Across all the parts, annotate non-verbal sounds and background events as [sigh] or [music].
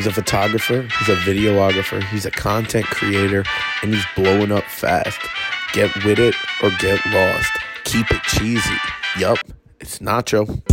He's a photographer, he's a videographer, he's a content creator, and he's blowing up fast. Get with it or get lost. Keep it cheesy. Yup, it's Nacho.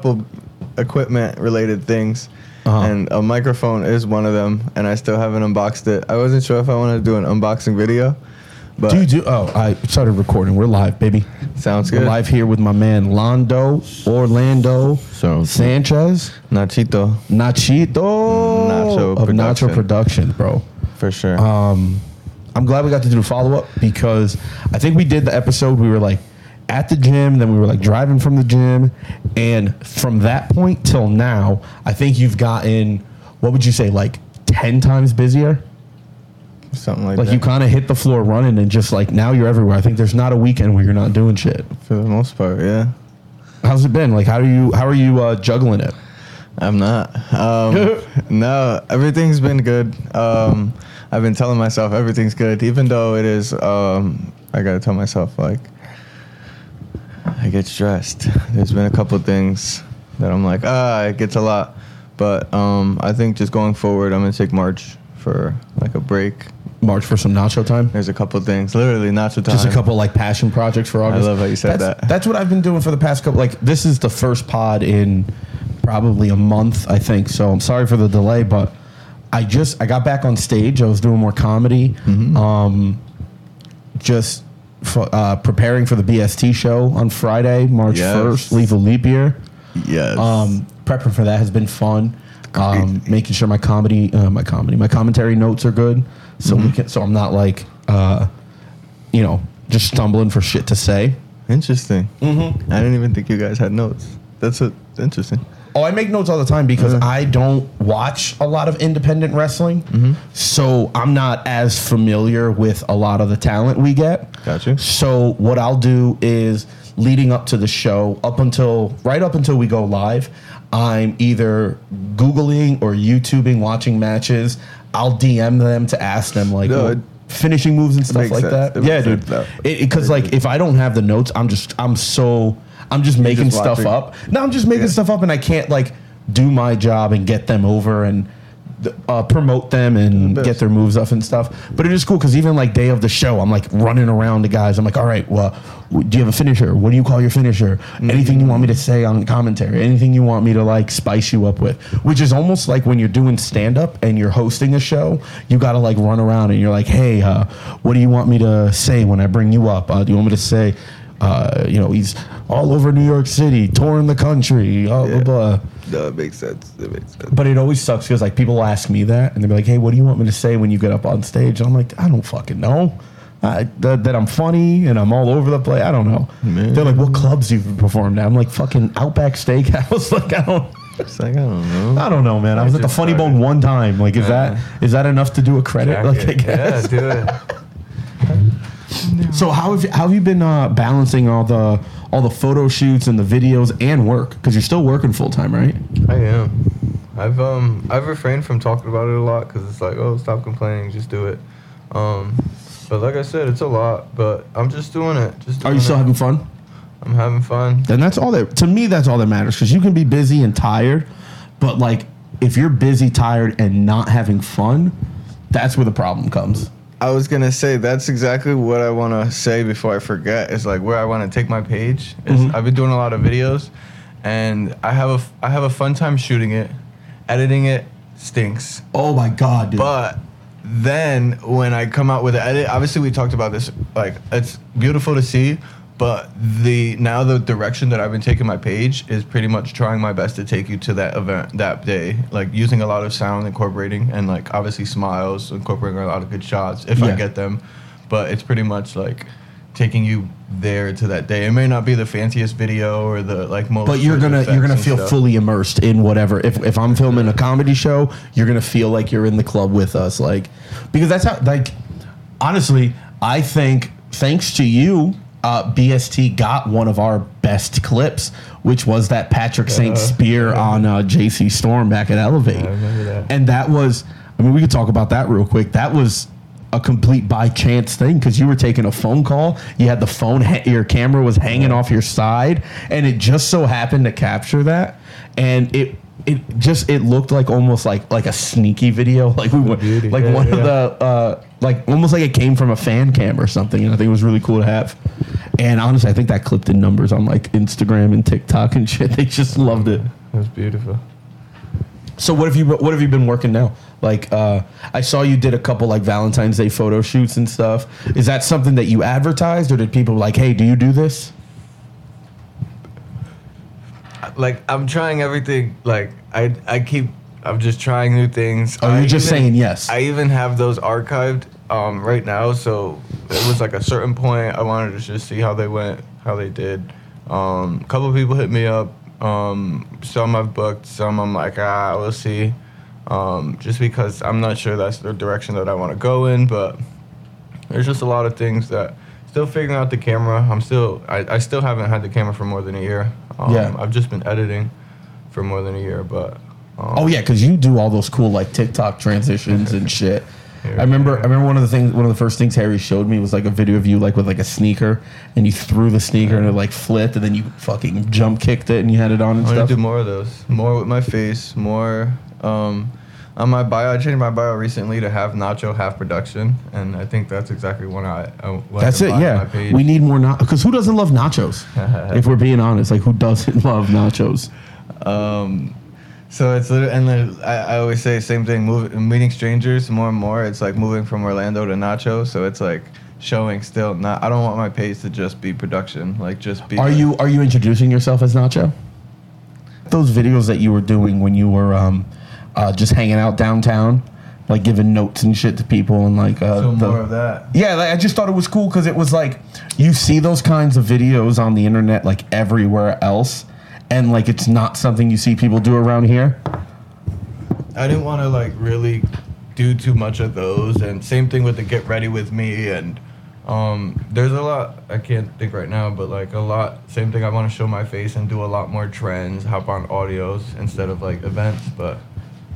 Couple equipment related things. Uh-huh. And a microphone is one of them, and I still haven't unboxed it. I wasn't sure if I wanted to do an unboxing video, but Do you do? Oh, I started recording. We're live, baby. sounds We're good. live here with my man Londo Orlando Sounds- Sanchez Nachito, Nachito Nacho of Nacho Production. Production, bro. for sure. Um, I'm glad we got to do the follow up because I think we did the episode. We were like at the gym, then we were like driving from the gym, and from that point till now, I think you've gotten what would you say like ten times busier. Something like, that. Like that. you kind of hit the floor running, and just like now you're everywhere. I think there's not a weekend where you're not doing shit. for the most part, yeah. How's it been? Like how are you? How are you uh, juggling it? I'm not. Um, [laughs] no, everything's been good. Um, I've been telling myself everything's good, even though it is. Um, I gotta tell myself like I get stressed. There's been a couple things that I'm like, ah, it gets a lot. But um, I think just going forward, I'm gonna take March for like a break. March for some nacho time. There's a couple things, literally nacho time. Just a couple like passion projects for August. I love how you said that's, that. That's what I've been doing for the past couple. Like this is the first pod in probably a month, I think. So I'm sorry for the delay, but I just I got back on stage. I was doing more comedy. Mm-hmm. Um, just for, uh, preparing for the BST show on Friday, March Yes. first. Lethal Leap Year. Yes. Um, prepping for that has been fun. Um, making sure my comedy, uh, my comedy, my commentary notes are good, so Mm-hmm. we can. So I'm not like, uh, you know, just stumbling for shit to say. interesting. Mm-hmm. I didn't even think you guys had notes. That's a, interesting. Oh, I make notes all the time because Uh-huh. I don't watch a lot of independent wrestling, Mm-hmm. so I'm not as familiar with a lot of the talent we get. Gotcha. So what I'll do is leading up to the show, up until right up until we go live, I'm either googling or YouTubing watching matches. I'll DM them to ask them like No, finishing moves and stuff like sense. that. It yeah, dude. Because like if I don't have the notes, I'm just I'm so I'm just making just stuff up. No, I'm just making Yeah. stuff up, and I can't like do my job and get them over and uh, promote them and The get their moves up and stuff. But it is cool because even like day of the show, I'm like running around the guys. I'm like, all right, well, do you have a finisher? What do you call your finisher? Anything you want me to say on commentary? Anything you want me to like spice you up with? Which is almost like when you're doing stand up and you're hosting a show, you got to like run around and you're like, hey, uh, what do you want me to say when I bring you up? Uh, do you want me to say? Uh, you know, he's all over New York City, touring the country, blah, blah, Yeah. blah. No, it makes sense. It makes sense. But it always sucks because like people ask me that and they'll be like, "Hey, what do you want me to say when you get up on stage?" And I'm like, "I don't fucking know." I, that, that I'm funny and I'm all over the place. I don't know. Man. They're like, "What clubs you've performed at?" I'm like, "Fucking Outback Steakhouse." [laughs] like, I don't, It's like I don't know. I don't know, man. I was at the Funny started. Bone one time. Like, is that is that enough to do a credit? Like, I guess. Yeah, do it. [laughs] So how have you, how have you been uh, balancing all the all the photo shoots and the videos and work? Because you're still working full time, right? I am. I've um I've refrained from talking about it a lot because it's like oh stop complaining just do it. Um, but like I said it's a lot but I'm just doing it. Just Are you still it. having fun? I'm having fun. then that's all that to me that's all that matters because you can be busy and tired but like if you're busy tired and not having fun that's where the problem comes I was gonna say that's exactly what I want to say before I forget. Is like where I want to take my page. Is Mhm. I've been doing a lot of videos, and I have a I have a fun time shooting it. Editing it stinks. oh my god dude But then when I come out with the edit, obviously we talked about this. Like it's beautiful to see, but the now the direction that I've been taking my page is pretty much trying my best to take you to that event that day. Like using a lot of sound, incorporating, and like obviously smiles, incorporating a lot of good shots if Yeah. I get them. But it's pretty much like taking you there to that day. It may not be the fanciest video or the like most. but you're gonna you're gonna feel stuff. fully immersed in whatever. If if I'm filming a comedy show, you're gonna feel like you're in the club with us, like because that's how like honestly, I think thanks to you, uh, BST got one of our best clips, which was that Patrick St. Spear on uh, JC Storm back at Elevate, I remember that. and that was I mean we could talk about that real quick. That was a complete by chance thing because you were taking a phone call. You had the phone, ha- your camera was hanging off your side, and it just so happened to capture that. And it it just it looked like almost like like a sneaky video, [laughs] like we went beauty. like Yeah, one of the uh, like almost like it came from a fan cam or something. And I think it was really cool to have. And honestly, I think that clipped in numbers on like Instagram and TikTok and shit. [laughs] They just loved it. It was beautiful. So what have you what have you been working now? Like uh, I saw you did a couple like Valentine's Day photo shoots and stuff. Is that something that you advertised, or did people like, hey, do you do this? Like I'm trying everything. Like I I keep. I'm just trying new things. Oh, you're just saying yes. I even have those archived um, right now. So it was like a certain point. I wanted to just see how they went, how they did. Um, a couple of people hit me up. Um, some I've booked. Some I'm like, ah, we'll see. Um, just because I'm not sure that's the direction that I want to go in, but there's just a lot of things that still figuring out the camera. I'm still I, I still haven't had the camera for more than a year. Um, Yeah. I've just been editing for more than a year, but um, Oh yeah, because you do all those cool like TikTok transitions and shit. I remember. I remember one of the things. One of the first things Harry showed me was like a video of you like with like a sneaker, and you threw the sneaker and it like flipped, and then you fucking jump kicked it and you had it on and I'm gonna stuff. do more of those. More with my face. More um, on my bio. I changed my bio recently to half nacho half production, and I think that's exactly what I. I I That's it. on Yeah, my page. we need more nachos. because who doesn't love nachos? [laughs] if we're being honest, like who doesn't [laughs] love nachos? Um, so it's literally, and then I, I always say same thing. Meeting strangers more and more. It's like moving from Orlando to Nacho. So it's like showing still. Not. I don't want my page to just be production. Like just be. Are you are you introducing yourself as Nacho? Those videos that you were doing when you were um, uh, just hanging out downtown, like giving notes and shit to people and like uh, So the- more of that. Yeah, like, I just thought it was cool because it was like you see those kinds of videos on the internet like everywhere else, and like it's not something you see people do around here. I didn't want to like really do too much of those, and same thing with the get ready with me, and um, there's a lot I can't think right now, but like a lot. Same thing. I want to show my face and do a lot more trends, hop on audios instead of like events, but.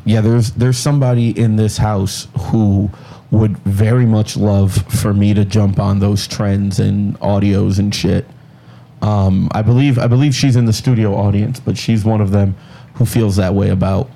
Yeah, there's there's somebody in this house who would very much love for me to jump on those trends and audios and shit. Um, I believe I believe she's in the studio audience, but she's one of them who feels that way about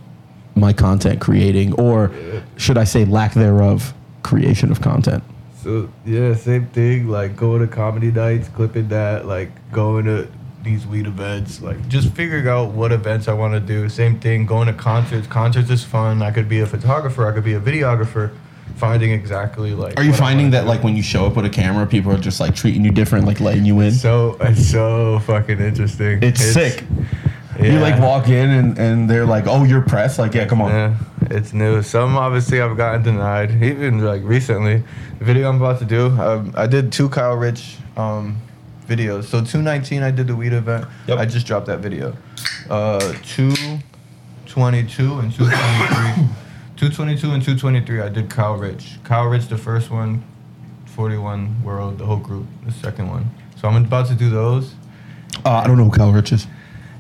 my content creating, or should I say lack thereof, creation of content. So yeah, same thing. Like going to comedy nights, clipping that. Like going to these weed events. Like just figuring out what events I want to do. Same thing. Going to concerts. Concerts is fun. I could be a photographer. I could be a videographer. Finding exactly like. Are you finding that like when you show up with a camera, people are just like treating you different, like letting you in? So it's so fucking interesting. It's sick. Yeah. You like walk in and, and they're like, "Oh, you're press." Like, yeah, come on. Yeah, it's new. Some obviously I've gotten denied. Even like recently, the video I'm about to do. Um, I did two Kyle Richh um, videos. So 219, I did the weed event. Yep. I just dropped that video. Uh, 222 and 223. 222 and 223, I did Kyle Richh. Kyle Richh, the first one, 41 World, the whole group, the second one. So I'm about to do those. Uh, I don't know who Cal Rich is.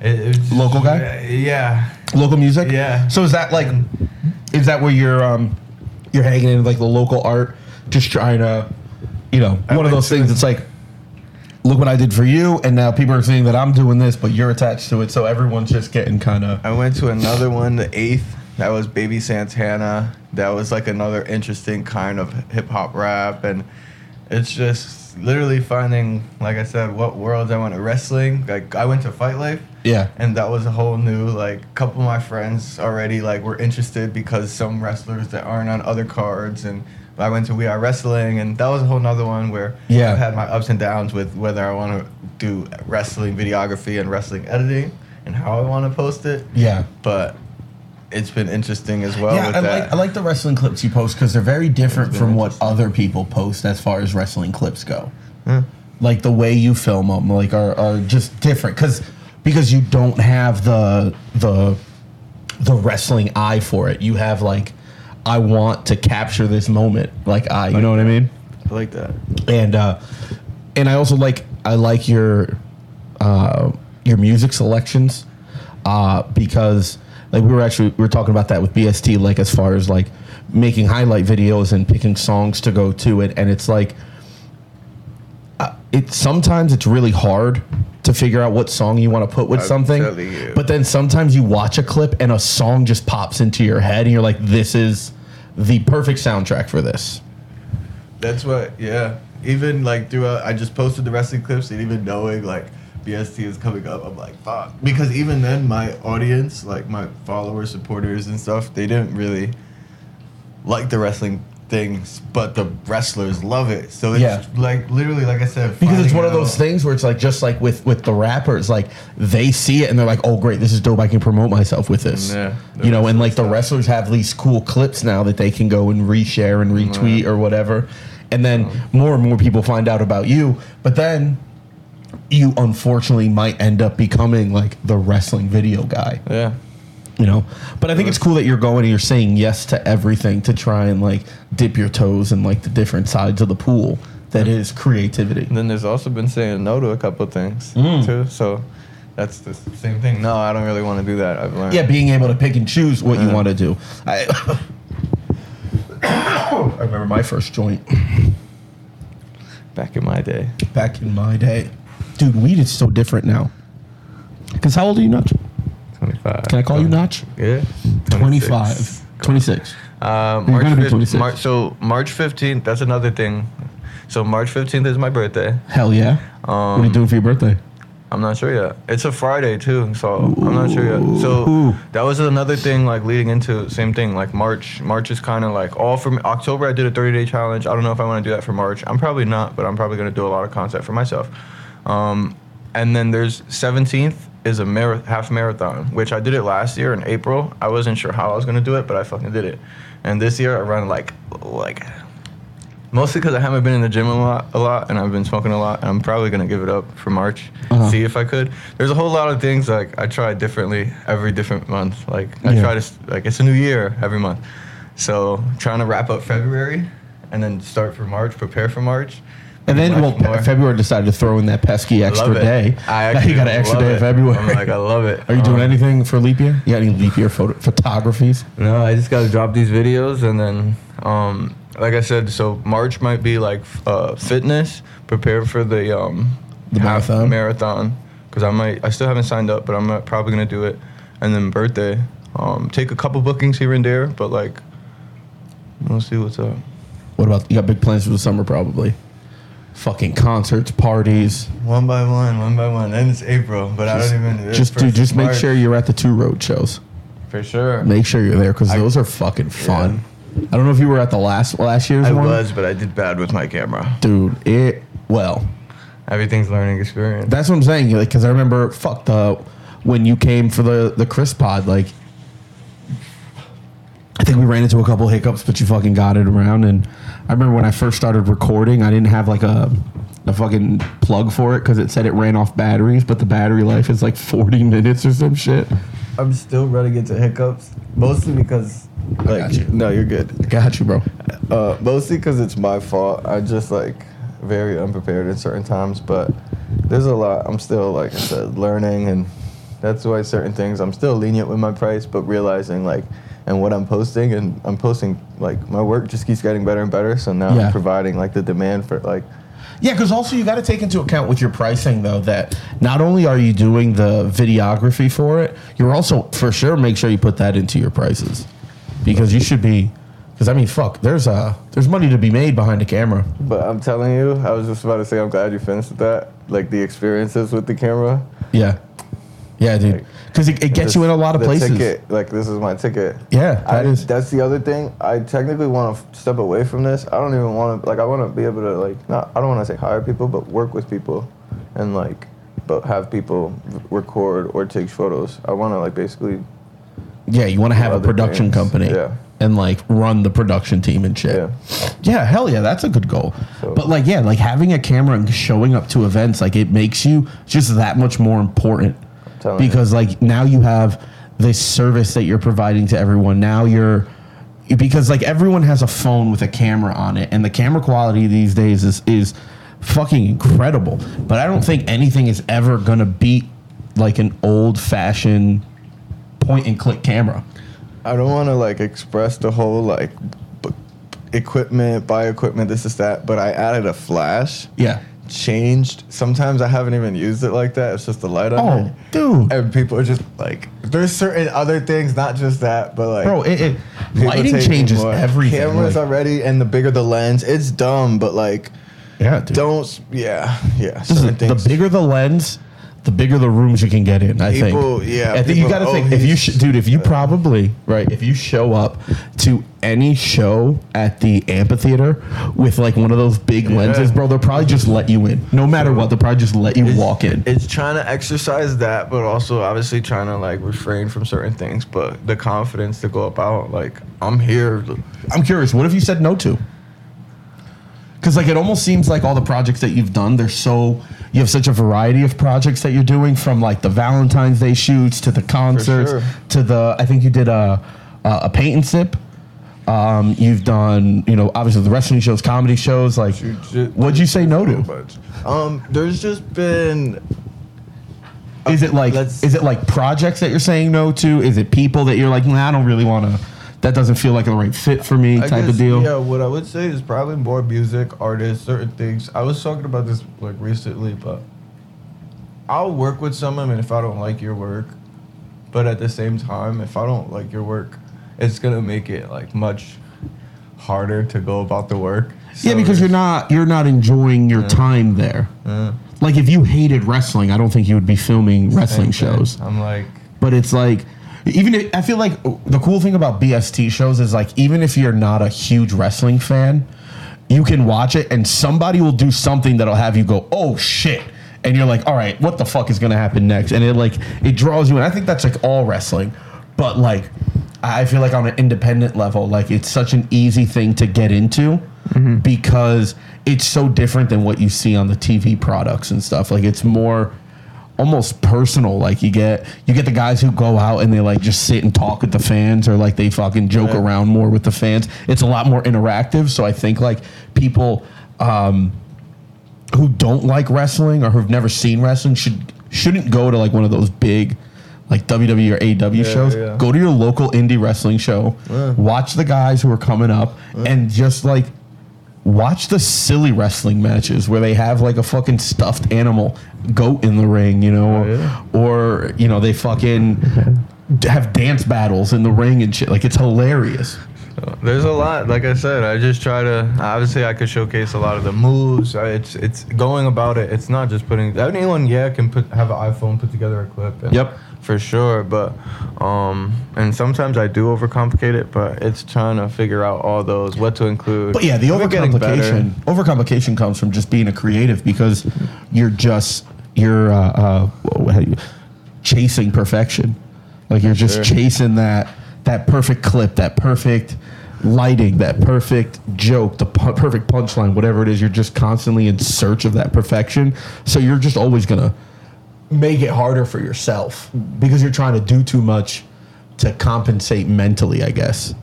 It, just- Local guy? Yeah. Local music. Yeah. So is that like, is that where you're um, you're hanging in like the local art, just trying to, you know, I one of those things. It's like, look what I did for you, and now people are saying that I'm doing this, but you're attached to it, so everyone's just getting kind of. I went to another one, the eighth. That was Baby Santana. That was like another interesting kind of hip hop rap, and it's just literally finding, like I said, what worlds I went to wrestling. Like I went to Fight Life, Yeah. and that was a whole new like. Couple of my friends already like were interested because some wrestlers that aren't on other cards, and I went to We Are Wrestling, and that was a whole nother one where Yeah. I've had my ups and downs with whether I want to do wrestling videography and wrestling editing, and how I want to post it Yeah. but it's been interesting as well yeah, with I that. like I like the wrestling clips you post because they're very different from what other people post as far as wrestling clips go. Yeah. like the way you film them, like are, are just different because because you don't have the the the wrestling eye for it. You have like I want to capture this moment, like I, you know what I mean? I like that. and uh, and I also like I like your uh, your music selections uh, because like we were actually we were talking about that with BST like as far as like making highlight videos and picking songs to go to it. And it's like uh, it sometimes it's really hard to figure out what song you want to put with I'm something but then sometimes you watch a clip and a song just pops into your head and you're like this is the perfect soundtrack for this. That's what, yeah. Even like throughout, I just posted the wrestling clips, and even knowing like BST is coming up, I'm like, fuck. Because even then, my audience, like my followers, supporters, and stuff, they didn't really like the wrestling things, but the wrestlers love it. So it's Yeah. like literally, like I said, because it's one of those things where it's like just like with with the rappers like they see it and they're like oh great this is dope i can promote myself with this Yeah, you know and like the wrestlers have these cool clips now that they can go and reshare and retweet or whatever and then more and more people find out about you but then you unfortunately might end up becoming like the wrestling video guy Yeah. you know but i think it's cool that you're going and you're saying yes to everything to try and like dip your toes in like the different sides of the pool that is creativity And then there's also been saying no to a couple things Mm. too. So that's the same thing. No, I don't really want to do that. I've learned. Yeah, being able to pick and choose what you want to do. I, [coughs] I remember my first joint Back in my day. back in my day. Dude, weed is so different now. Because how old are you, Notch? 25. Can I call you Notch? Yeah. 25. 26. Uh, You're March, gonna be 5th 26. March, so March 15th, that's another thing. So March 15th is my birthday. Hell yeah. what are you Um, doing for your birthday? I'm not sure yet. It's a Friday too, so I'm not sure yet. So that was another thing, like leading into same thing. Like March, March is kind of like all from October. I did a 30 day challenge. I don't know if I want to do that for March. I'm probably not, but I'm probably gonna do a lot of content for myself. Um, and then there's 17th is a mar- half marathon, which I did it last year in April. I wasn't sure how I was gonna do it, but I fucking did it. And this year I run like like Mostly because I haven't been in the gym a lot, a lot, and I've been smoking a lot. And I'm probably gonna give it up for March. Uh-huh. See if I could. There's a whole lot of things like I try differently every different month. Like I Yeah. try to like it's a new year every month. So trying to wrap up February, and then start for March, prepare for March. And then, well, more. February decided to throw in that pesky extra day. I now you got an extra day it. of February. I'm like I love it. Are you doing Um, anything for leap year? You got any leap year photo- photographies? No, I just gotta drop these videos and then, um, like I said, so March might be like uh, fitness, prepare for the um, The marathon? marathon, because I might, I still haven't signed up, but I'm uh, probably gonna do it, and then birthday, um, take a couple bookings here and there, but like, we'll see what's up. What about you got big plans for the summer? Probably. Fucking concerts, parties. One by one, one by one. And it's April, but I don't even. Just dude, just make sure you're at the two road shows. for sure. Make sure you're there because those are fucking fun. I don't know if you were at the last last year's I one. was, but I did bad with my camera. dude. It well, Everything's learning experience. that's what I'm saying. Like, because I remember, fuck the when you came for the the Chris pod. Like, I think we ran into a couple hiccups, but you fucking got it around. And I remember when I first started recording, I didn't have like a a fucking plug for it because it said it ran off batteries, but the battery life is like [laughs] 40 minutes or some shit. I'm still running into hiccups, mostly because like you. no, you're good. Got you, bro. Uh, mostly because it's my fault. I just like very unprepared at certain times, but there's a lot. I'm still like I said, learning, and that's why certain things I'm still lenient with my price, but realizing like and what I'm posting, and I'm posting like my work just keeps getting better and better. So now Yeah. I'm providing like the demand for like Yeah, because also you got to take into account with your pricing though that not only are you doing the videography for it, you're also for sure make sure you put that into your prices because you should be. Because I mean, fuck, there's uh there's money to be made behind the camera. But I'm telling you, I was just about to say, I'm glad you finished with that. Like the experiences with the camera. Yeah, yeah, dude. Like, Because it, it gets you in a lot of places. Ticket, like this is my ticket. Yeah, I, that is. That's the other thing. I technically want to step away from this. I don't even want to like. I want to be able to like not. I don't want to say hire people, but work with people, and like, but have people record or take photos. I want to like basically. Yeah, you want to have a production things. company. Yeah. and like run the production team and shit. Yeah. Yeah, hell yeah, that's a good goal. So- but like, yeah, like having a camera and showing up to events, like it makes you just that much more important you. because like now you have this service that you're providing to everyone. Now you're because like everyone has a phone with a camera on it, and the camera quality these days is is fucking incredible. But I don't think anything is ever gonna beat like an old fashioned point and click camera. I don't want to like express the whole like b- equipment, buy equipment, this is that, but I added a flash. Yeah. Changed. Sometimes I haven't even used it like that. It's just the light on Oh, dude. And people are just like, there's certain other things, not just that, but like, Bro, it, it lighting changes more. everything. Cameras like- already, and the bigger the lens, it's dumb, but like, yeah, dude. don't, yeah, yeah. Listen, the bigger the lens, the bigger the rooms you can get in. I People- think. yeah, I think you got to think if you, sh- dude, if you probably right, if you show up to any show at the amphitheater with like one of those big lenses, bro, they'll probably just let you in. No matter what, they'll probably just let you walk in. It's trying to exercise that, but also obviously trying to like refrain from certain things. But the confidence to go about, like, I'm here. I'm curious, what have you said no to? Because like it almost seems like all the projects that you've done, they're so you have such a variety of projects that you're doing, from like the Valentine's Day shoots to the concerts sure. to the. I think you did a a, a paint and sip. Um, you've done, you know, obviously the wrestling shows, comedy shows. Like, what'd you say no to? Um, there's just been Is it like Let's- is it like projects that you're saying no to? Is it people that you're like, nah, I don't really want to. That doesn't feel like the right fit for me, I type guess, of deal. Yeah, what I would say is probably more music, artists, certain things. I was talking about this like recently, but I'll work with someone and if I don't like your work, but at the same time, if I don't like your work, it's gonna make it like much harder to go about the work. Yeah, because you're not you're not enjoying your time there. Uh, Like if you hated wrestling, I don't think you would be filming wrestling shows. I'm like, But it's like even if, I feel like the cool thing about BST shows is like even if you're not a huge wrestling fan, you can watch it and somebody will do something that'll have you go, "Oh shit." And you're like, "All right, what the fuck is going to happen next?" And it like it draws you in. I think that's like all wrestling. But like I feel like on an independent level, like it's such an easy thing to get into mm-hmm. because it's so different than what you see on the TV products and stuff. Like it's more almost personal. Like you get you get the guys who go out and they like just sit and talk with the fans or like they fucking joke around more with the fans. It's a lot more interactive. So I think like people um, who don't like wrestling or who've never seen wrestling should shouldn't go to like one of those big like WWE or AEW shows. yeah. Go to your local indie wrestling show. Watch the guys who are coming up and just like watch the silly wrestling matches where they have like a fucking stuffed animal goat in the ring, you know, oh, yeah. or you know they fucking [laughs] have dance battles in the ring and shit. Like it's hilarious. There's a lot. Like I said, I just try to. Obviously, I could showcase a lot of the moves. It's it's going about it. It's not just putting. Anyone, yeah, can put have an iPhone, put together a clip. And Yep. For sure, but um, and sometimes I do overcomplicate it. But it's trying to figure out all those, what to include. But yeah, the We're overcomplication overcomplication comes from just being a creative because you're just you're uh, uh, what- how do you, chasing perfection. Like you're just Sure. chasing that that perfect clip, that perfect lighting, that perfect joke, the pu- perfect punchline, whatever it is. You're just constantly in search of that perfection. So you're just always gonna make it harder for yourself because you're trying to do too much to compensate mentally. I guess.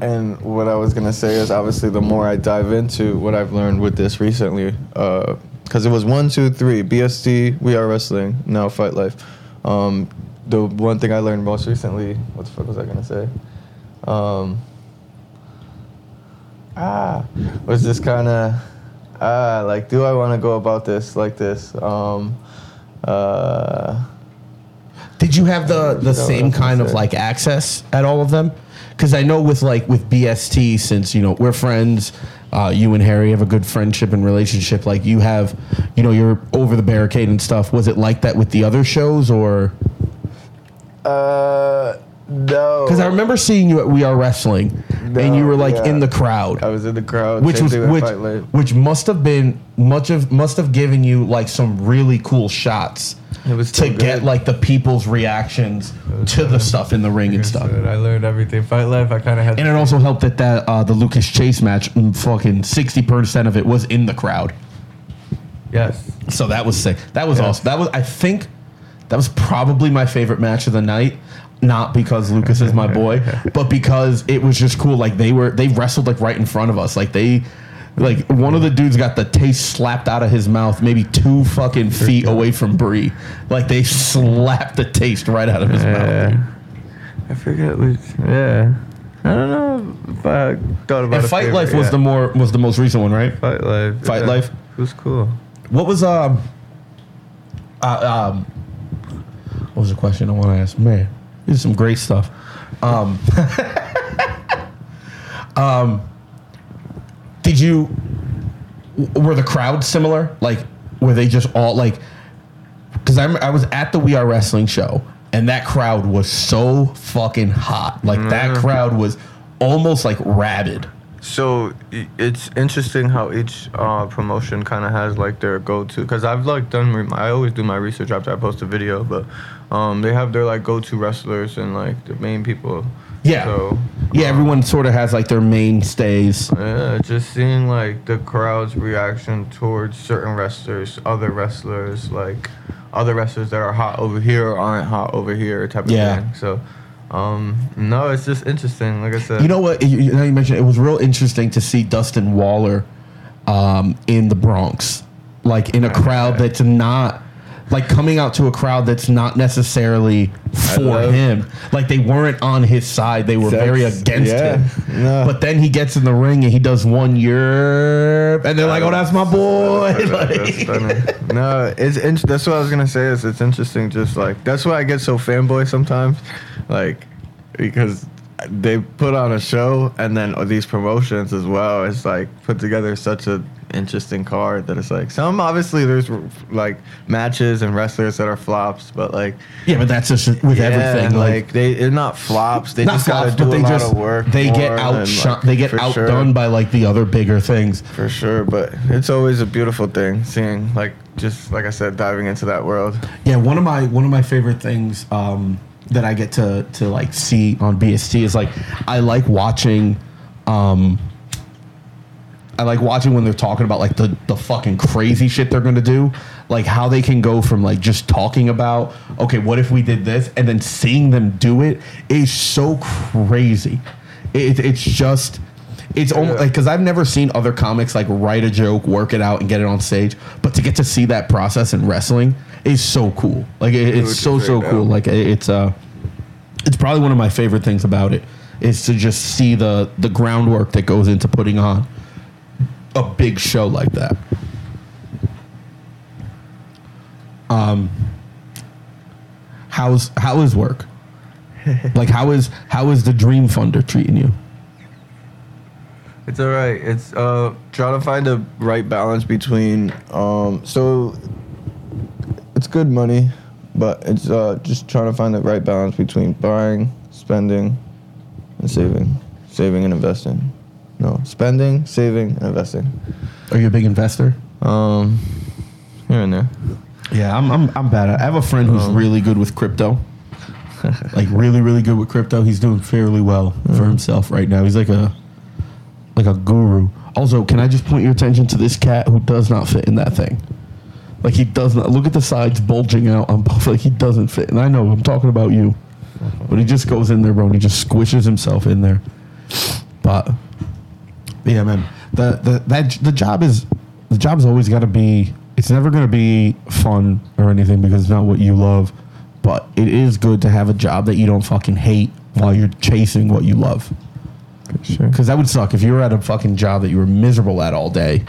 And what I was gonna say is obviously the more I dive into what I've learned with this recently, because it was one, two, three, BST, We Are Wrestling, now Fight Life. Um, the one thing I learned most recently, what the fuck was I gonna say? Um, ah, was just kind of ah, like, do I want to go about this like this? Um, uh, Did you have the the same that's what I kind of like access at all of them? Because I know with like with BST, since you know we're friends, uh, you and Harry have a good friendship and relationship. Like you have, you know, you're over the barricade and stuff. Was it like that with the other shows, or uh, no. because I remember seeing you at We Are Wrestling, and you were like yeah. in the crowd, I was in the crowd, which was which which must have been much of must have given you like some really cool shots It was to still get like the people's reactions to the stuff in the ring and stuff. I learned everything. Fight Life, I kind of had. And it also helped that that uh, the Lucas Chase match, mm, fucking sixty percent of it was in the crowd. yes. So that was sick. That was Yeah. awesome. That was I think that was probably my favorite match of the night. Not because Lucas is my boy, [laughs] but because it was just cool. Like they were they wrestled like right in front of us. Like they like one of the dudes got the taste slapped out of his mouth maybe two fucking feet away from Bree. Like they slapped the taste right out of his mouth. Yeah. dude. I forget which. Yeah. I don't know if I thought about And a Fight favorite Life was yet. the more was the most recent one, right? Fight Life. Fight yeah. Life? It was cool. What was um uh, um what was the question I want to ask? Man, this is some great stuff. Um, [laughs] um did you were the crowds similar? Like were they just all like cuz I I was at the We Are Wrestling show and that crowd was so fucking hot. Like that crowd was almost like rabid. So it's interesting how each uh, promotion kind of has like their go-to. Because I've like done, re- I always do my research after I post a video, but um, they have their like go-to wrestlers and like the main people. Yeah. So Yeah, everyone sort of has like their mainstays. yeah, just seeing like the crowd's reaction towards certain wrestlers, other wrestlers, like other wrestlers that are hot over here or aren't hot over here, type of Yeah. thing. So. Um, no, it's just interesting. Like I said, You know what? You, you know, you mentioned it was real interesting to see Dustin Waller um, in the Bronx, like in a crowd that's not like coming out to a crowd that's not necessarily for him. Like they weren't on his side; they were very against yeah, him. no. But then he gets in the ring and he does one year, and they're like, "Oh, that's my boy!" That's [laughs] Like- funny. no, it's int- that's what I was gonna say. Is it's interesting. Just like that's why I get so fanboy sometimes, like because they put on a show and then these promotions as well. It's like put together such a interesting card that it's like some obviously there's like matches and wrestlers that are flops, but like yeah, but that's just with yeah, everything. like, Like, they they're not flops. They not just gotta do but a they lot just of work. they get outshone. like, they get for sure. outdone by like the other bigger things. For sure, but it's always a beautiful thing seeing, like, just like I said, diving into that world. Yeah, one of my one of my favorite things um, that I get to to like see on BST is like I like watching. Um, I like watching when they're talking about like the the fucking crazy shit they're gonna do, like how they can go from like just talking about okay, what if we did this, and then seeing them do it is so crazy. It, it's just. It's almost like because I've never seen other comics like write a joke, work it out, and get it on stage. But to get to see that process in wrestling is so cool. Like it, it's so so great, cool. Like it- it's uh, it's probably one of my favorite things about it is to just see the the groundwork that goes into putting on a big show like that. Um, how's how is work? [laughs] like how is how is the Dream Funder treating you? It's all right. It's uh trying to find the right balance between um so it's good money, but it's uh just trying to find the right balance between buying, spending, and saving, saving and investing. No, spending, saving, investing. Are you a big investor? Um, here and there. Yeah, I'm I'm I'm bad. I have a friend who's really good with crypto. [laughs] like really, really good with crypto. He's doing fairly well for himself right now. He's like a like a guru. Also, can I just point your attention to this cat who does not fit in that thing? Like he does not look at the sides bulging out on both. [laughs] Like he doesn't fit. And I know I'm talking about you, but he just goes in there, bro, and he just squishes himself in there. But yeah, man, the the that the job is the job's always got to be. It's never going to be fun or anything because it's not what you love. But it is good to have a job that you don't fucking hate while you're chasing what you love. Sure. Because that would suck if you were at a fucking job that you were miserable at all day.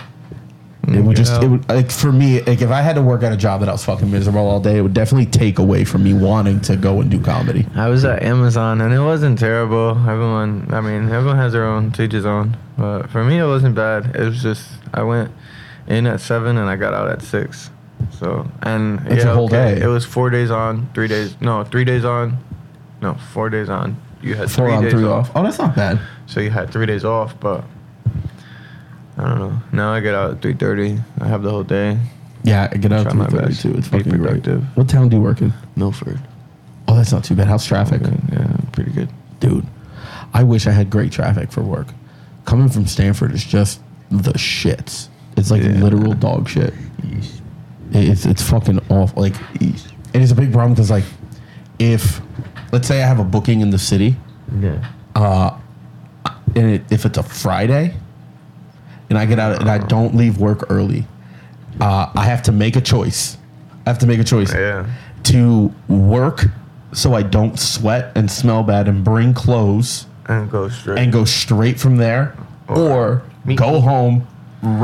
It would just, it would like for me, like if I had to work at a job that I was fucking miserable all day, it would definitely take away from me wanting to go and do comedy. I was at Amazon and it wasn't terrible. Everyone, I mean, everyone has their own, to each his own. But for me, it wasn't bad. It was just I went in at seven and I got out at six. So and That's a yeah, whole okay, day. It was four days on, three days. No, three days on. No, four days on. You had Four three on, days three off. off. Oh, that's not bad. So you had three days off, but I don't know. Now I get out at three thirty. I have the whole day. Yeah, I get out to my thirty two. It's fucking great. productive. What town do you work in? Milford. Oh, that's not too bad. How's traffic? Yeah, pretty good. dude. I wish I had great traffic for work. Coming from Stamford is just the shits. It's like Yeah. literal dog shit. It's it's fucking awful. Like, it is a big problem because like, if let's say I have a booking in the city, Yeah. uh, and it, if it's a Friday, and I get out and I don't leave work early, uh, I have to make a choice. I have to make a choice Yeah. to work so I don't sweat and smell bad and bring clothes And go straight. and go straight from there, or Meet go home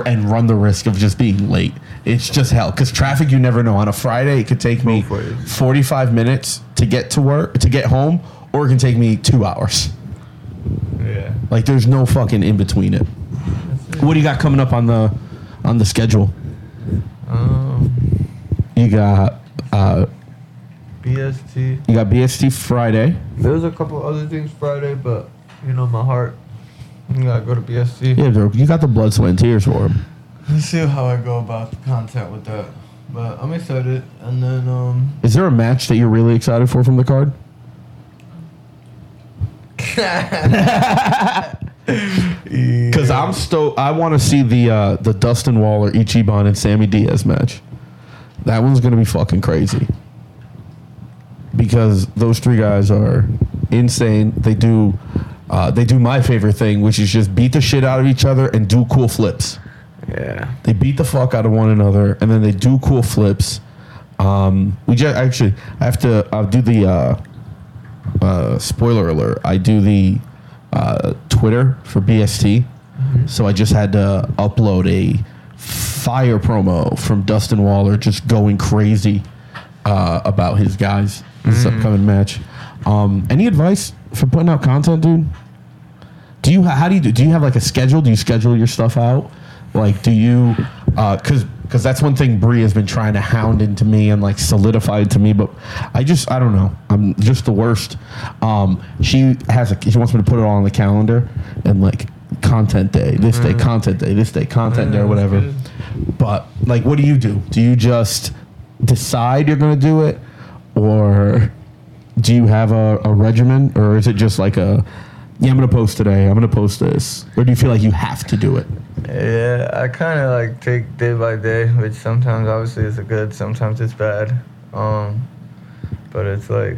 and run the risk of just being late. It's just hell because traffic. You never know. On a Friday, it could take me forty-five minutes to get to work to get home, or it can take me two hours. yeah. Like there's no fucking in between it. What do you got coming up on the on the schedule? Um, You got uh, BST. you got BST Friday. There's a couple other things Friday, but you know my heart. You gotta go to BST. Yeah, bro, you got the blood, sweat, and tears for him. Let's see how I go about the content with that. But I'm excited. And then um, Is there a match that you're really excited for from the card? [laughs] [laughs] Because I'm stoked. I want to see the uh, the Dustin Waller, Ichiban, and Sammy Diaz match. That one's gonna be fucking crazy. Because those three guys are insane. They do uh, they do my favorite thing, which is just beat the shit out of each other and do cool flips. yeah. They beat the fuck out of one another, and then they do cool flips. Um, we just actually I have to I'll do the uh, uh, spoiler alert. I do the uh, Twitter for BST, so I just had to upload a fire promo from Dustin Waller, just going crazy uh, about his guys this upcoming match. Um, any advice for putting out content, dude? Do you how do you do? Do you have like a schedule? Do you schedule your stuff out? Like, do you? Because because that's one thing Brie has been trying to hound into me and like solidify it to me, but I just I don't know. I'm just the worst. Um, she has a she wants me to put it all on the calendar and like content day, this day, content day, this day, content day, or whatever. But like, what do you do? Do you just decide you're gonna do it, or do you have a, a regimen, or is it just like a yeah, I'm gonna post today, I'm gonna post this, or do you feel like you have to do it? Yeah, I kind of like take day by day, which sometimes obviously is a good, sometimes it's bad. Um, but it's like,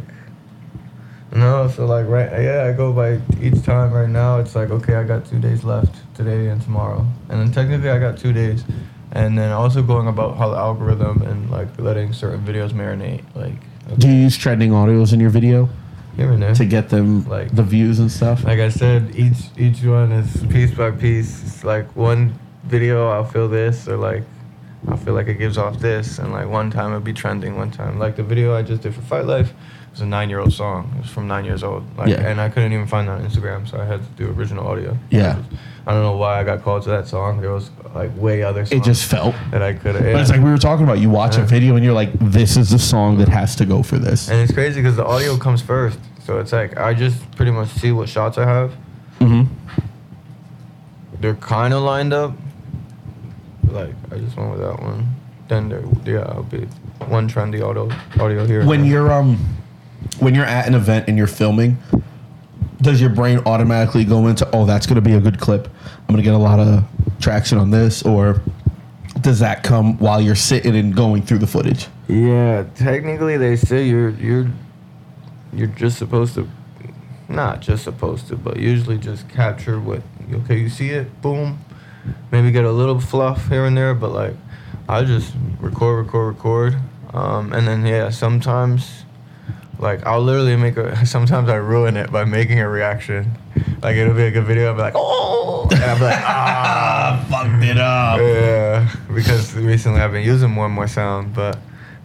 no, so like right, yeah, I go by each time. Right now, it's like okay, I got two days left today and tomorrow, and then technically I got two days, and then also going about how the algorithm and like letting certain videos marinate, like Do you use trending audios in your video here and there. to get them Like- the views and stuff? Like I said, each each one is piece by piece. It's like one video, I'll feel this, or like I feel like it gives off this, and like one time it'll be trending. One time, like the video I just did for Fight Life, was a nine-year-old song. It was from nine years old. Like, Yeah. and I couldn't even find that on Instagram, so I had to do original audio. Yeah. I don't know why I got called to that song. There was like way other songs It just felt. that I could have. But it's like we were talking about. You watch a video and you're like, "This is the song that has to go for this." and it's crazy because the audio comes first, so it's like I just pretty much see what shots I have. Mm-hmm. they're kind of lined up. Like I just went with that one. Then there, yeah, I'll be one trendy audio audio here. When you're um, when you're at an event and you're filming, does your brain automatically go into, "Oh, that's gonna be a good clip. I'm gonna get a lot of traction on this," or does that come while you're sitting and going through the footage? yeah, technically they say you're you're you're just supposed to, not just supposed to, but usually just capture what okay you see it, boom, maybe get a little fluff here and there, but like I just record, record, record, um, and then yeah, sometimes. Like I'll literally make a. [laughs] Sometimes I ruin it by making a reaction. Like it'll be a good video. I'll be like, oh, and I'll be like, ah, [laughs] fucked it up. yeah. Because recently I've been using more and more sound, but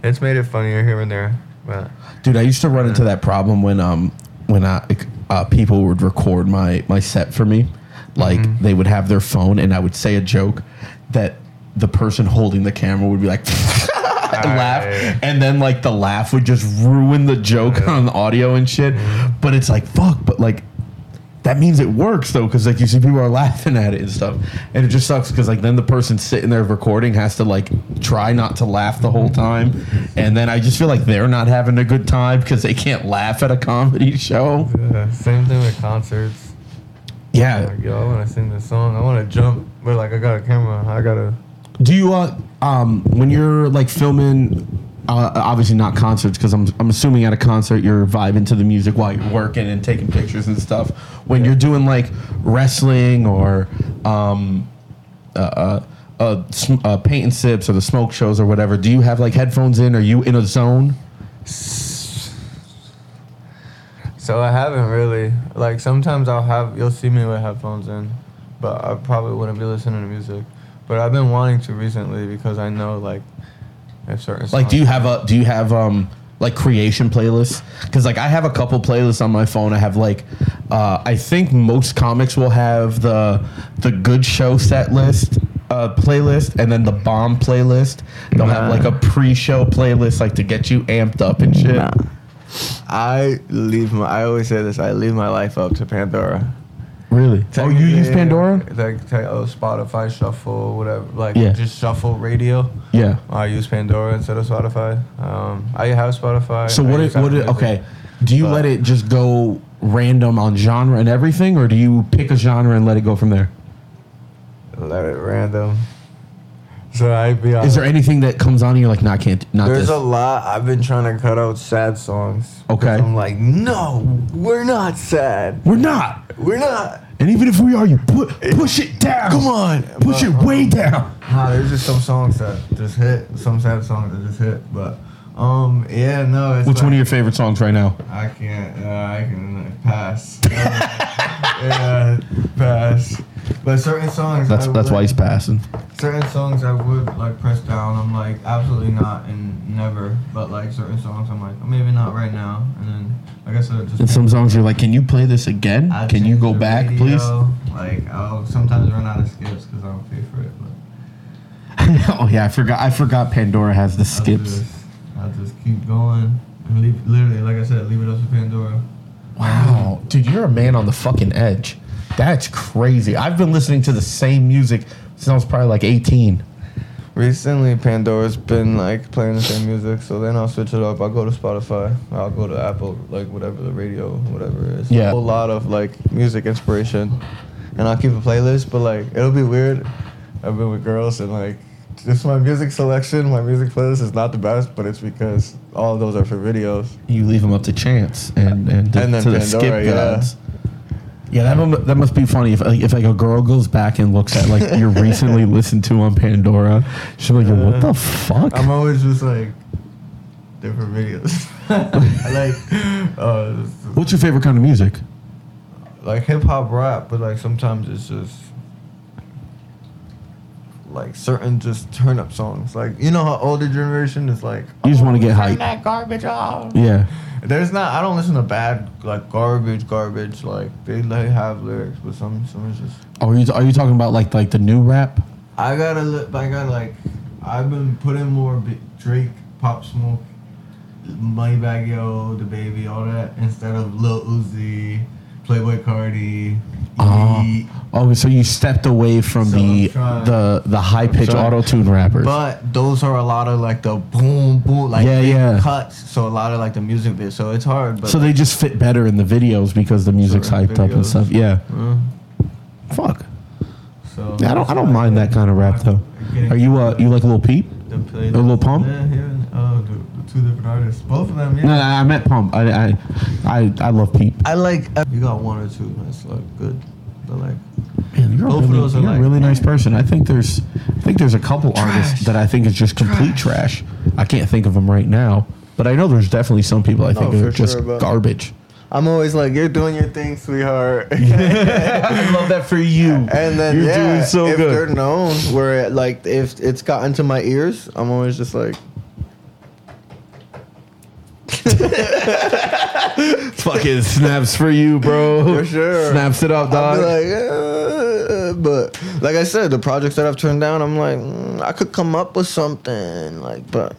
it's made it funnier here and there. But Dude, I used to run into that problem when um when I, uh, people would record my my set for me, like Mm-hmm. they would have their phone and I would say a joke that the person holding the camera would be like [laughs] [laughs] laugh, and then like the laugh would just ruin the joke on the audio and shit. Mm-hmm. But it's like fuck, but like. that means it works though, because like you see people are [laughs] laughing at it and stuff, and it just sucks because like then the person sitting there recording has to like try not to laugh the whole time, and then I just feel like they're not having a good time because they can't laugh at a comedy show. Yeah, same thing with concerts. Yeah. Like, yo, I want to sing this song. I want to jump, but like I got a camera. I gotta. Do you uh um when you're like filming? Uh, obviously not concerts because I'm I'm assuming at a concert you're vibing to the music while you're working and taking pictures and stuff. When you're doing like wrestling or um uh, uh, uh, uh paint and sips or the smoke shows or whatever, do you have like headphones in? Are you in a zone? So I haven't really. Like sometimes I'll have. You'll see me with headphones in, but I probably wouldn't be listening to music. But I've been wanting to recently because I know like if certain. Like, do you have a do you have um like creation playlists? Because like I have a couple playlists on my phone. I have like uh, I think most comics will have the the good show set list uh, playlist and then the bomb playlist. They'll have like a pre-show playlist like to get you amped up and shit. Nah. I leave my. I always say this. I leave my life up to Pandora. Really? Oh, you use Pandora? Like take, oh, Spotify Shuffle, whatever. Like Yeah. just Shuffle Radio. Yeah. I use Pandora instead of Spotify. Um, I have Spotify. So I what? use It, what? It, Music. okay. Do you But- let it just go random on genre and everything, or do you pick a genre and let it go from there? Let it random. So I'd be Is there anything that comes on and you're like, nah, I can't, not There's this? a lot. I've been trying to cut out sad songs. 'Cause Okay. I'm like, no, we're not sad. We're not. We're not. And even if we are, you put push it down. Come on. push it way down. Nah, there's just some songs that just hit. Some sad songs that just hit. But um, yeah, no. It's What's like, one of your favorite songs right now? I can't. Uh, I can uh, pass. [laughs] yeah, pass. But certain songs. That's I that's would- why he's passing. certain songs I would like press down. I'm like absolutely not and never. But like certain songs, I'm like oh, maybe not right now. And then like I said, just And some songs you're like, can you play this again? I Can you go back, radio. Like I'll sometimes run out of skips because I don't pay for it. But [laughs] oh yeah, I forgot. I forgot Pandora has the I'll skips. Just, I'll just keep going and leave. Literally, like I said, leave it up to Pandora. Wow, dude, you're a man on the fucking edge. That's crazy. I've been listening to the same music since I was probably like 18. Recently, Pandora's been like playing the same music, so then I'll switch it up. I'll go to Spotify. I'll go to Apple, like whatever the radio, whatever it is. Yeah. a whole lot of like music inspiration, and I'll keep a playlist. But like, it'll be weird. I've been with girls and like, just my music selection, my music playlist is not the best, but it's because all of those are for videos. You leave them up to chance and and, the, And then to the skip yeah. gods. Yeah, that mu- that must be funny if like, if like a girl goes back and looks at like you're [laughs] recently listened to on Pandora, she's like, what the fuck? I'm always just like different videos. [laughs] I like, uh, What's your favorite kind of music? like hip hop rap, but like sometimes it's just like certain just turn up songs. Like you know how older generation is like You just want to get oh, turn hype. that garbage off. Yeah. There's not. I don't listen to bad like garbage, garbage. Like they like have lyrics, but some some is just. Oh, are you are you talking about like like the new rap? I gotta. li- I got like. I've been putting more bi- Drake, Pop Smoke, Moneybagg Yo, DaBaby, all that instead of Lil Uzi, Playboi Carti. Oh. Yeet. Oh, so you stepped away from So the I'm trying- the the high pitch trying. auto tune rappers. But those are a lot of like the boom boom like Yeah, big yeah. cuts. So a lot of like the music bit. So it's hard. But so they just fit better in the videos because the music's Certain hyped up and videos. stuff. Yeah. Uh, Fuck. so Yeah, I don't I don't mind that kind of rap though. Are you uh you like Lil Peep? a little Pump? Yeah, here. Uh, the, the two different artists. Both of them. Yeah. No, no, I meant Pump. I I I, I love Peep. I like. You got one or two that's like good. But like. Man, you're, Both a of really, those are you're a really nice person. I think there's I think there's a couple artists that I think is just complete trash. I can't think of them right now, but I know there's definitely some people I think No, are just sure, garbage. I'm always like, you're doing your thing, sweetheart. [laughs] I love that for you. And then You're yeah, doing so if good. they're known, where like if it's gotten to my ears, I'm always just like, [laughs] Fucking snaps for you, bro. For sure. Snaps it up, I'll dog. be like, uh, but like I said, the projects that I've turned down, I'm like, mm, I could come up with something, like, but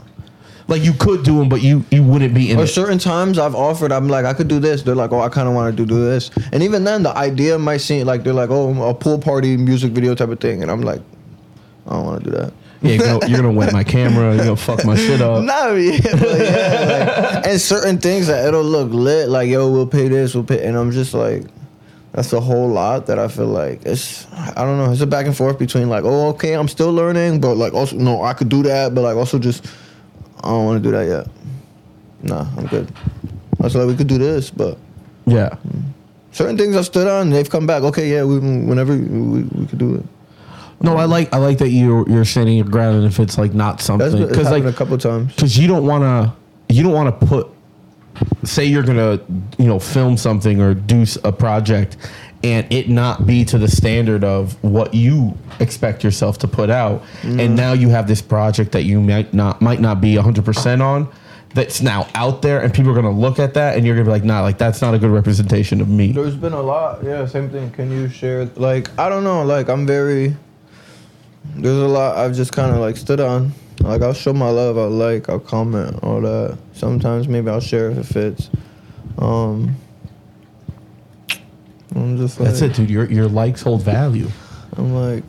Like you could do them, but you you wouldn't be in Or it. certain times I've offered, I'm like, I could do this. They're like, oh, I kind of want to do, do this. And even then, the idea might seem like they're like, oh, a pool party music video type of thing. And I'm like, I don't want to do that. Yeah, you're gonna, you're gonna wet my camera. You're gonna fuck my shit up. No, yeah, but yeah, like, and certain things that it'll look lit. Like, yo, we'll pay this, we'll pay, and I'm just like, that's a whole lot that I feel like it's. I don't know. It's a back and forth between like, oh, okay, I'm still learning, but like also, no, I could do that, but like also just, I don't want to do that yet. Nah, I'm good. I was like, we could do this, but Yeah. Mm. certain things I've stood on, they've come back. Okay, yeah, we whenever we, we could do it. No, I like I like that you're you're standing your ground, and if it's like not That's something, been- it's because happened like a couple times. because you don't want to you don't want to put say you're gonna you know film something or do s- a project and it not be to the standard of what you expect yourself to put out and mm-hmm. now you have this project that you might not might not be 100% on that's now out there and people are gonna look at that and you're gonna be like nah like that's not a good representation of me There's been a lot. Yeah, same thing. Can you share? Like, I don't know. Like, I'm very. There's a lot I've just kind of like stood on. Like, I'll show my love. I'll like. I'll comment. All that. Sometimes maybe I'll share if it fits. Um. I'm just like. that's it dude your, your likes hold value I'm like.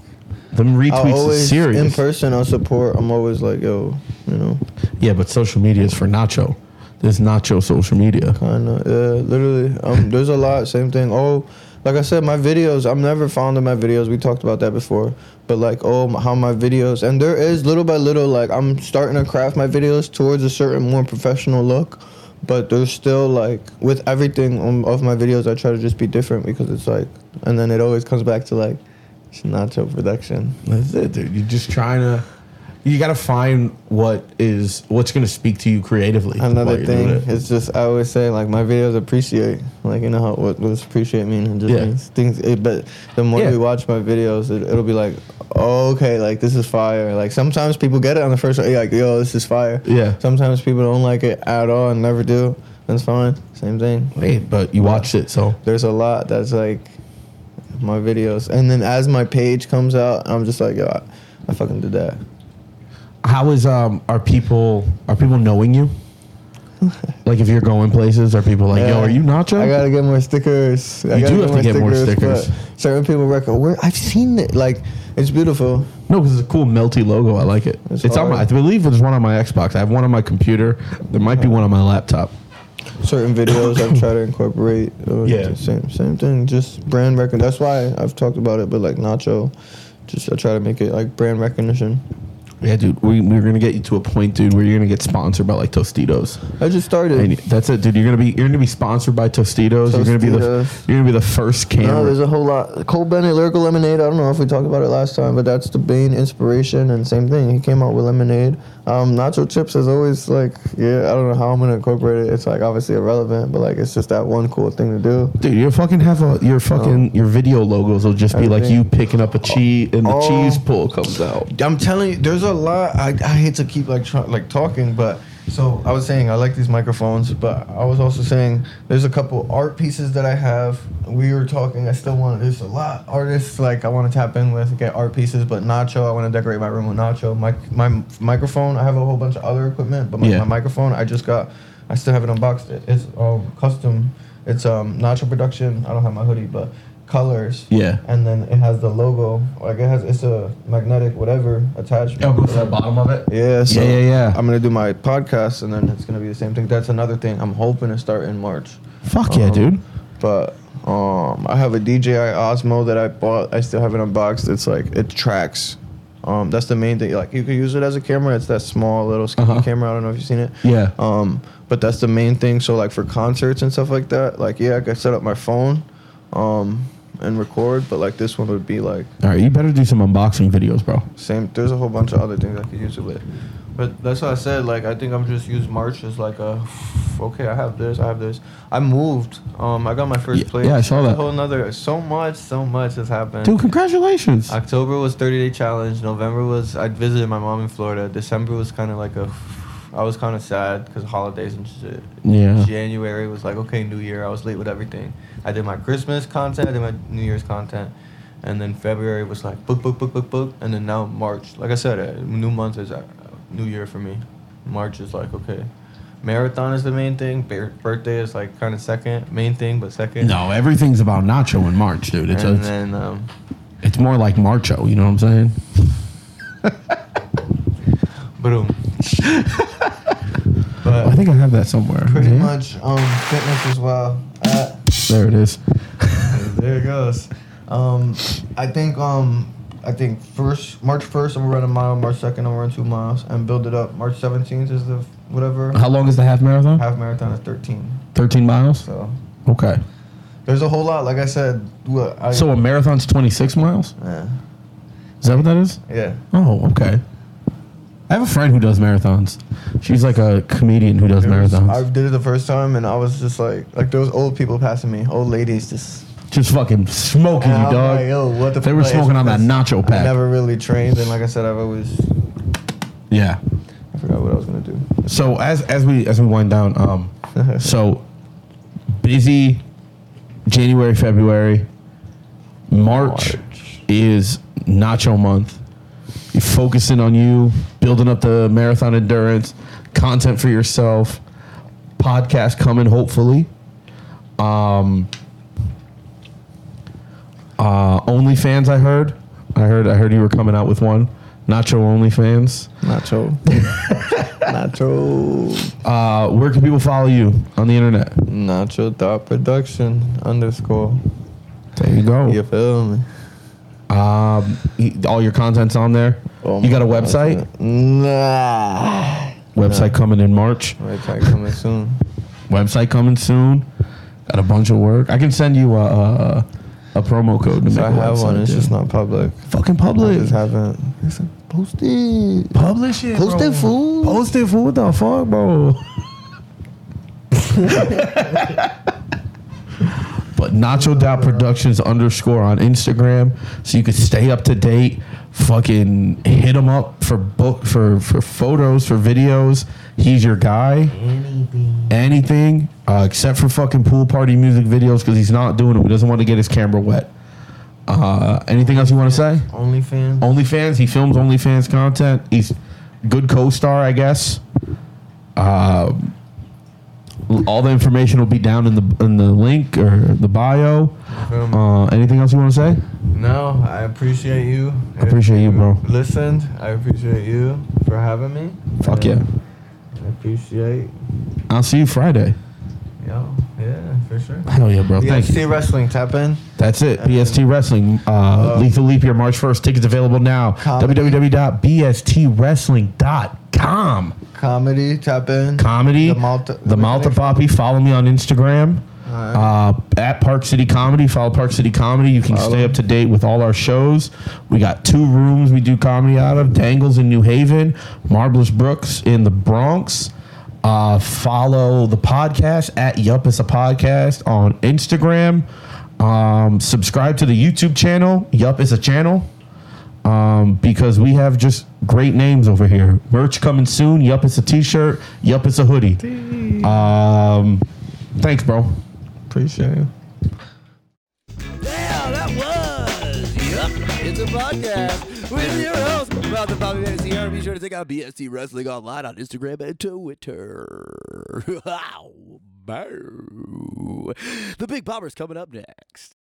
them I'll retweets is serious in person. I'll support. I'm always like, yo, you know, yeah but social media is for nacho there's nacho social media kind of. Yeah, literally. Um, there's a lot. Same thing. Oh, like I said, my videos. I'm never fond of my videos. We talked about that before. But like, oh, how my videos, and there is little by little, like I'm starting to craft my videos towards a certain more professional look. But there's still like with everything of my videos, I try to just be different because it's like, and then it always comes back to like, it's not nacho production. That's it, dude. You're just trying to. You got to find what is what's going to speak to you creatively. Another thing, it. it's just I always say like my videos appreciate, like you know how what, what does appreciate mean? It just Yeah. means things. It, but the more Yeah. you watch my videos, it, it'll be like, oh, okay, like this is fire. Like sometimes people get it on the first, like yo, this is fire. Yeah. Sometimes people don't like it at all and never do. That's fine. Same thing. Hey, but you watched it, so There's a lot that's like my videos, and then as my page comes out, I'm just like, yo, I, I fucking did that. How is um are people are people knowing you? like if you're going places, are people like, yo, Yeah. are you Nacho? I gotta get more stickers. I You gotta do have to get more stickers. but Certain people record. where I've seen it. Like it's beautiful. no, because it's a cool melty logo. I like it. It's It's, on my. I hard. believe there's one on my Xbox. I have one on my computer. There might be one on my laptop. Certain videos I've tried to [coughs] incorporate. uh, Yeah. Same same thing. Just brand recognition. That's why I've talked about it. But like Nacho, just I try to make it like brand recognition. Yeah, dude. We, we're gonna get you to a point, dude, where you're gonna get sponsored by like Tostitos. I just started. And that's it, dude. You're gonna be you're gonna be sponsored by Tostitos. You're gonna be the Tostitos. you're gonna be the first camera. No, camera. there's a whole lot. Cole Bennett, Lyrical Lemonade. I don't know if we talked about it last time, but that's the main inspiration. And same thing, he came out with lemonade. Um, nacho chips is always like, yeah, I don't know how I'm gonna incorporate it. It's like obviously irrelevant, but like it's just that one cool thing to do. Dude, you fucking have a your fucking your video logos will just be like Everything. you picking up a cheese and the Oh. cheese pull comes out. I'm telling you, there's a lot. I, I hate to keep like try, like talking, but so I was saying I like these microphones, but I was also saying there's a couple art pieces that I have. We were talking. I still want. There's a lot artists like I want to tap in with get art pieces, but Nacho. I want to decorate my room with Nacho. My my microphone. I have a whole bunch of other equipment, but my, Yeah. my microphone. I just got. I still haven't unboxed it. It's all custom. It's um Nacho production. I don't have my hoodie, but colors Yeah. and then it has the logo. Like it has, it's a magnetic whatever attachment. Oh, the bottom of it. Yeah, so Yeah, yeah, yeah. I'm gonna do my podcast, and then it's gonna be the same thing. That's another thing I'm hoping to start in March. Fuck yeah, Um, dude. But um, I have a DJI Osmo that I bought. I still haven't unboxed. It's like it tracks. Um, that's the main thing. Like you can use it as a camera. It's that small little skinny Uh-huh. camera. I don't know if you've seen it. Yeah. Um, but that's the main thing. So like for concerts and stuff like that, like yeah, I could set up my phone, um, and record. But like this one would be like All right, you better do some unboxing videos, bro. same. There's a whole bunch of other things I could use it with. But that's what I said. Like I think I'm just use March as like a. [sighs] Okay, I have this. I have this. I moved. Um, I got my first Yeah, place. yeah, I saw that. A whole nother. So much. So much has happened. Dude, congratulations. October was 30 day challenge. November was I visited my mom in Florida. December was kind of like a. I was kind of sad because holidays and shit. Yeah. January was like okay, New Year. I was late with everything. I did my Christmas content. I did my New Year's content. And then February was like book, book, book, book, book. And then now March. Like I said, uh, new month is uh, New Year for me. March is like okay. Marathon is the main thing. Bir- Birthday is like kind of second, main thing, but second. No, everything's about Nacho in March, dude. It's and it's, then um, it's more like Marcho. You know what I'm saying? boom. [laughs] I think I have that somewhere. Pretty Yeah. much um, fitness as well. Uh, There it is. [laughs] there it goes. Um, I think um, I think first March first I'm gonna run a mile. March second I'm gonna run two miles and build it up. March seventeenth is the whatever How long is the half marathon? half marathon is thirteen. 13 miles. So Okay. there's a whole lot. Like I said, what I So a marathon's 26 miles. yeah Is that what that is? yeah. Oh, okay. I have a friend who does marathons. She's like a comedian who does It was- marathons. I did it the first time and I was just like like there was old people passing me, old ladies just. Just fucking smoking And you, I'm dog. like, yo, what the They fuck? were Like, smoking on that nacho pack. I never really trained, and like I said, I've always yeah. I forgot what I was gonna do. So as as we as we wind down, um, [laughs] so busy January, February, March, March. is Nacho month. You're focusing on you, building up the marathon endurance, content for yourself, podcast coming hopefully. Um, uh, OnlyFans, I heard. I heard. I heard you were coming out with one. Nacho OnlyFans. Nacho. [laughs] Nacho. Uh, where can people follow you on the internet? Nacho dot production underscore. There you go. You feel me? Um, all your content's on there. Oh you got a website? Nah. Website coming in March. Website coming soon. [laughs] Website coming soon. Got a bunch of work. I can send you a a, a promo code to So make I a have one. It's dude. just not public. fucking I public. just haven't. Listen, post it. Publish it. Post bro. it, fool. Post it, fool. What the fuck, bro? [laughs] but Nacho Dot Productions underscore on Instagram, so you can stay up to date. Fucking hit him up for book for for photos for videos. He's your guy. Anything. Anything uh, except for fucking pool party music videos because he's not doing it. He doesn't want to get his camera wet. Uh, anything else you want to say? OnlyFans. OnlyFans. He films OnlyFans content. He's good co-star, I guess. Um, all the information will be down in the in the link or the bio. Uh, anything else you want to say? No, I appreciate you. I appreciate you, bro. Listened. I appreciate you for having me. Fuck yeah. I appreciate. I'll see you Friday. Yo, yeah, for sure. Hell yeah, bro. Thank you. BST Wrestling. Tap in. That's it. BST Wrestling. Uh, Lethal Leap Year, March 1st. Tickets available now. Comedy. www.bstwrestling.com. Comedy. Tap in. Comedy. The Malta- The Malta Papi. Follow me on Instagram. Uh, at Park City Comedy. Follow Park City Comedy. You can stay up to date with all our shows. We got two rooms we do comedy out of Dangles in New Haven, Marvelous Brooks in the Bronx. Uh, follow the podcast at Yup It's a Podcast on Instagram. Um, subscribe to the YouTube channel. Yup It's a Channel um, because we have just great names over here. Merch coming soon. Yup, it's a t-shirt. Yup, it's a hoodie. Um, thanks, bro. Appreciate you. Yeah, that was Yup, it's a podcast with your host, Brother Bobby here. Be sure to check out BST Wrestling online on Instagram and Twitter. [laughs] Wow. The Big Bomber's coming up next.